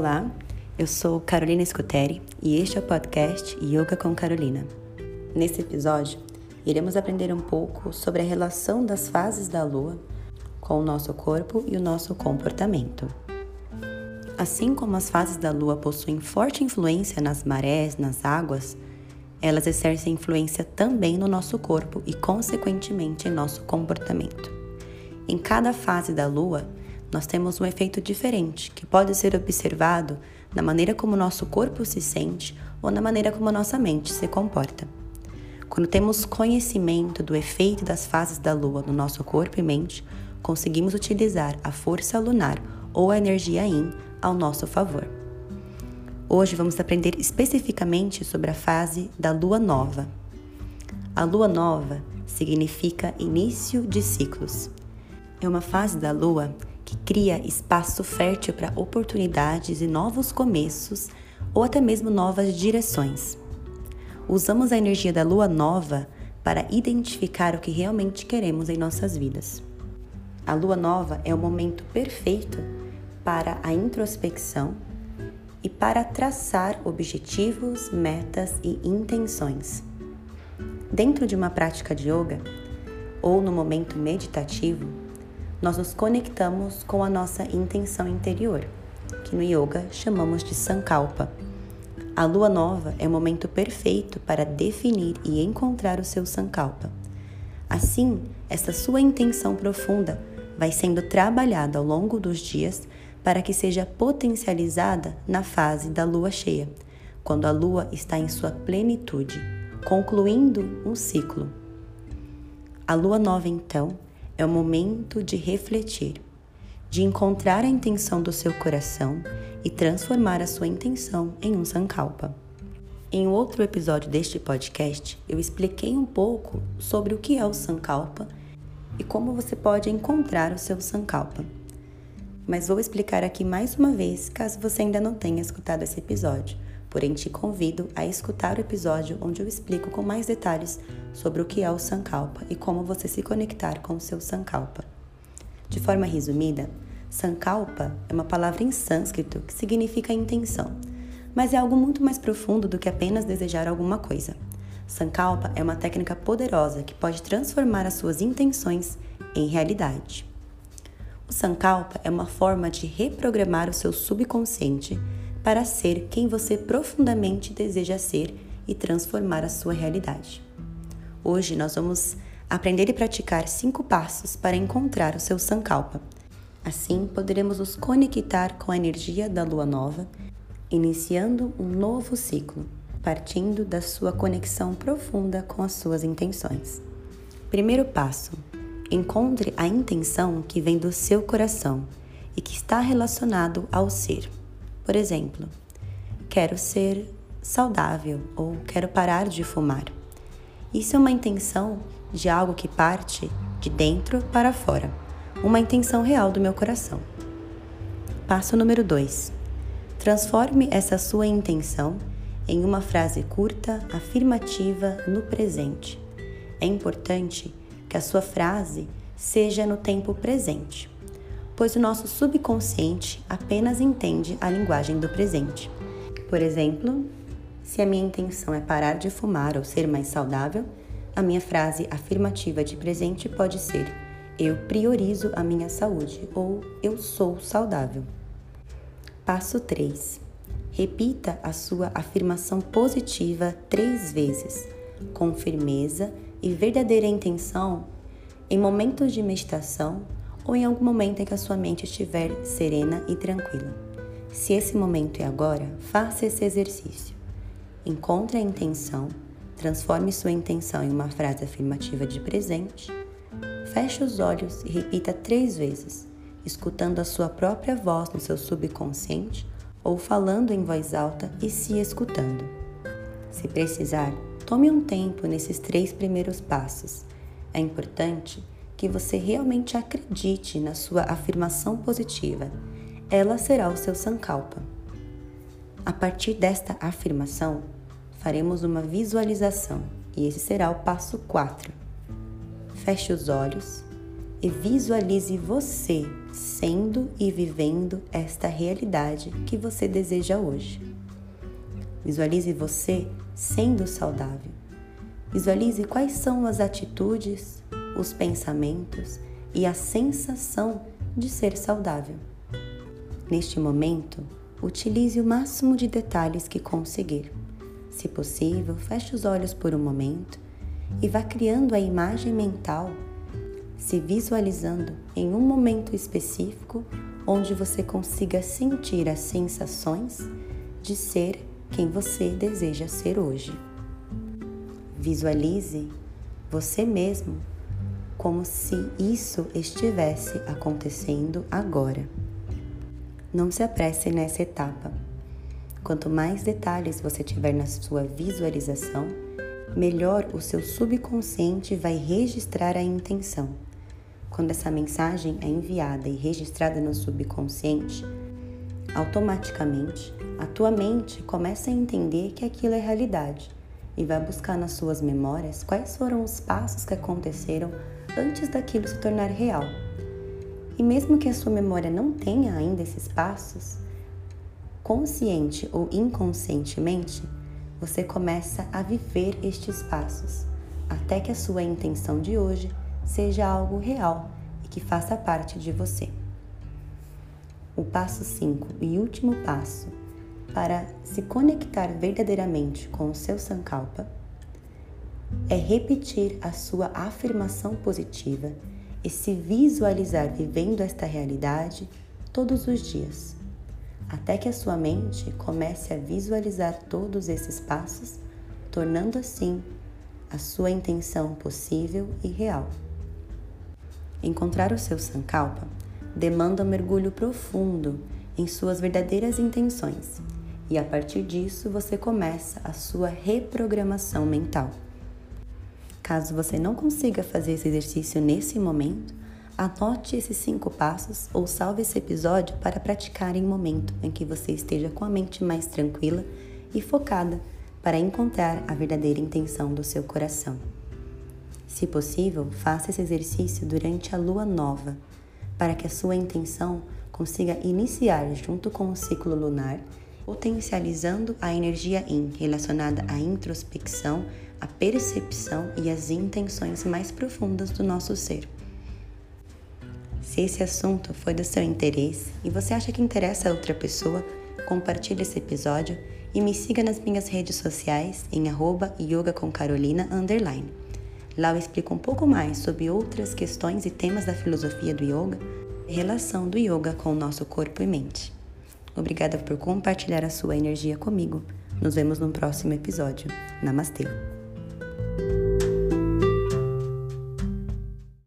Olá, eu sou Carolina Scuteri e este é o podcast Yoga com Carolina. Nesse episódio, iremos aprender um pouco sobre a relação das fases da lua com o nosso corpo e o nosso comportamento. Assim como as fases da lua possuem forte influência nas marés, nas águas, elas exercem influência também no nosso corpo e, consequentemente, em nosso comportamento. Em cada fase da lua, nós temos um efeito diferente que pode ser observado na maneira como nosso corpo se sente ou na maneira como nossa mente se comporta. Quando temos conhecimento do efeito das fases da lua no nosso corpo e mente, conseguimos utilizar a força lunar ou a energia yin ao nosso favor. Hoje vamos aprender especificamente sobre a fase da lua nova. A lua nova significa início de ciclos. É uma fase da lua que cria espaço fértil para oportunidades e novos começos ou até mesmo novas direções. Usamos a energia da lua nova para identificar o que realmente queremos em nossas vidas. A lua nova é o momento perfeito para a introspecção e para traçar objetivos, metas e intenções. Dentro de uma prática de yoga ou no momento meditativo, nós nos conectamos com a nossa intenção interior, que no yoga chamamos de sankalpa. A lua nova é o momento perfeito para definir e encontrar o seu sankalpa. Assim, essa sua intenção profunda vai sendo trabalhada ao longo dos dias para que seja potencializada na fase da lua cheia, quando a lua está em sua plenitude, concluindo um ciclo. A lua nova, então, é o momento de refletir, de encontrar a intenção do seu coração e transformar a sua intenção em um sankalpa. Em outro episódio deste podcast, eu expliquei um pouco sobre o que é o sankalpa e como você pode encontrar o seu sankalpa. Mas vou explicar aqui mais uma vez, caso você ainda não tenha escutado esse episódio porém te convido a escutar o episódio onde eu explico com mais detalhes sobre o que é o Sankalpa e como você se conectar com o seu Sankalpa. De forma resumida, Sankalpa é uma palavra em sânscrito que significa intenção, mas é algo muito mais profundo do que apenas desejar alguma coisa. Sankalpa é uma técnica poderosa que pode transformar as suas intenções em realidade. O Sankalpa é uma forma de reprogramar o seu subconsciente para ser quem você profundamente deseja ser e transformar a sua realidade. Hoje nós vamos aprender e praticar cinco passos para encontrar o seu Sankalpa. Assim, poderemos nos conectar com a energia da lua nova, iniciando um novo ciclo, partindo da sua conexão profunda com as suas intenções. Primeiro passo: encontre a intenção que vem do seu coração e que está relacionado ao ser. Por exemplo, quero ser saudável ou quero parar de fumar. Isso é uma intenção de algo que parte de dentro para fora, uma intenção real do meu coração. Passo número 2. Transforme essa sua intenção em uma frase curta, afirmativa no presente. É importante que a sua frase seja no tempo presente pois o nosso subconsciente apenas entende a linguagem do presente. Por exemplo, se a minha intenção é parar de fumar ou ser mais saudável, a minha frase afirmativa de presente pode ser: Eu priorizo a minha saúde ou Eu sou saudável. Passo 3. Repita a sua afirmação positiva três vezes, com firmeza e verdadeira intenção, em momentos de meditação ou em algum momento em que a sua mente estiver serena e tranquila. Se esse momento é agora, faça esse exercício. Encontre a intenção, transforme sua intenção em uma frase afirmativa de presente, feche os olhos e repita três vezes, escutando a sua própria voz no seu subconsciente ou falando em voz alta e se escutando. Se precisar, tome um tempo nesses três primeiros passos. É importante que você realmente acredite na sua afirmação positiva. Ela será o seu Sankalpa. A partir desta afirmação, faremos uma visualização e esse será o passo 4. Feche os olhos, e visualize você sendo e vivendo esta realidade que você deseja hoje. Visualize você sendo saudável. Visualize quais são as atitudes, os pensamentos e a sensação de ser saudável. Neste momento, utilize o máximo de detalhes que conseguir. Se possível, feche os olhos por um momento e vá criando a imagem mental, se visualizando em um momento específico onde você consiga sentir as sensações de ser quem você deseja ser hoje. Visualize você mesmo como se isso estivesse acontecendo agora. Não se apresse nessa etapa. Quanto mais detalhes você tiver na sua visualização, melhor o seu subconsciente vai registrar a intenção. Quando essa mensagem é enviada e registrada no subconsciente, automaticamente a tua mente começa a entender que aquilo é realidade e vai buscar nas suas memórias quais foram os passos que aconteceram antes daquilo se tornar real. E mesmo que a sua memória não tenha ainda esses passos, consciente ou inconscientemente, você começa a viver estes passos, até que a sua intenção de hoje seja algo real e que faça parte de você. O passo 5 e último passo para se conectar verdadeiramente com o seu Sankalpa é repetir a sua afirmação positiva e se visualizar vivendo esta realidade todos os dias, até que a sua mente comece a visualizar todos esses passos, tornando assim a sua intenção possível e real. Encontrar o seu Sankalpa demanda um mergulho profundo em suas verdadeiras intenções e a partir disso você começa a sua reprogramação mental. Caso você não consiga fazer esse exercício nesse momento, anote esses cinco passos ou salve esse episódio para praticar em momento em que você esteja com a mente mais tranquila e focada para encontrar a verdadeira intenção do seu coração. Se possível, faça esse exercício durante a lua nova, para que a sua intenção consiga iniciar junto com o ciclo lunar potencializando a energia Yin relacionada à introspecção, à percepção e às intenções mais profundas do nosso ser. Se esse assunto foi do seu interesse e você acha que interessa a outra pessoa, compartilhe esse episódio e me siga nas minhas redes sociais em arroba yoga com Carolina underline. Lá eu explico um pouco mais sobre outras questões e temas da filosofia do yoga relação do yoga com o nosso corpo e mente. Obrigada por compartilhar a sua energia comigo. Nos vemos no próximo episódio. Namastê!